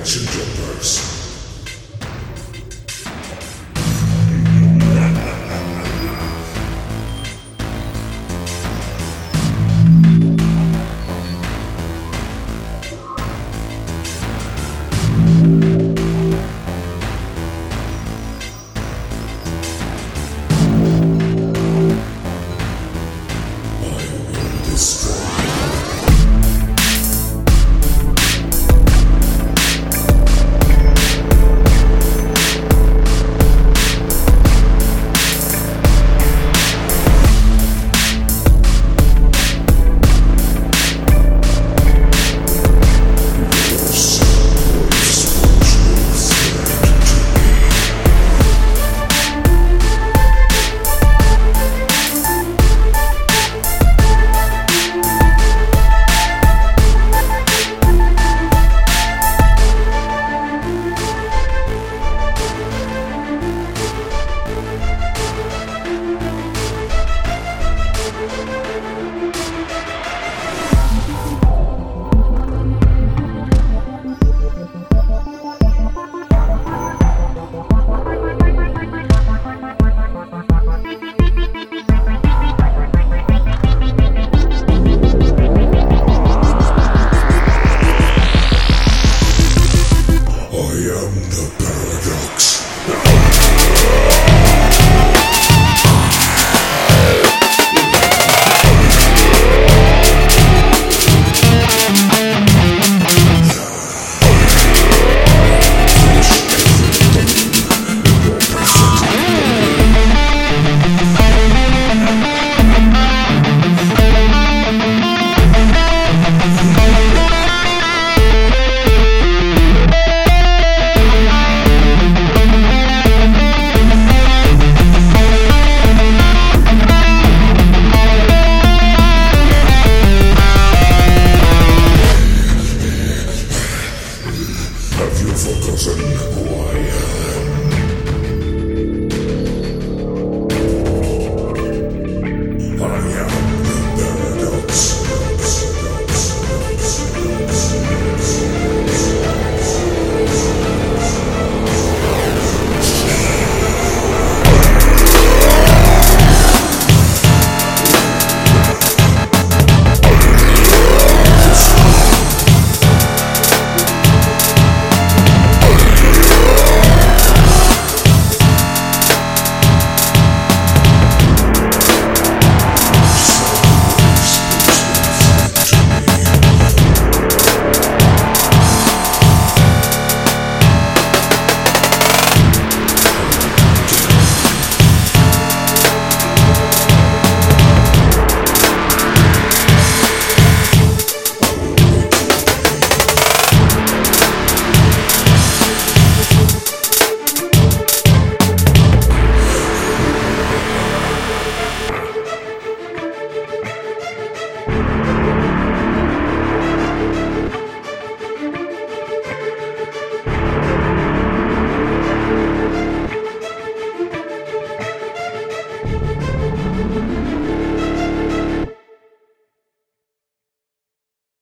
Action Jumpers. i am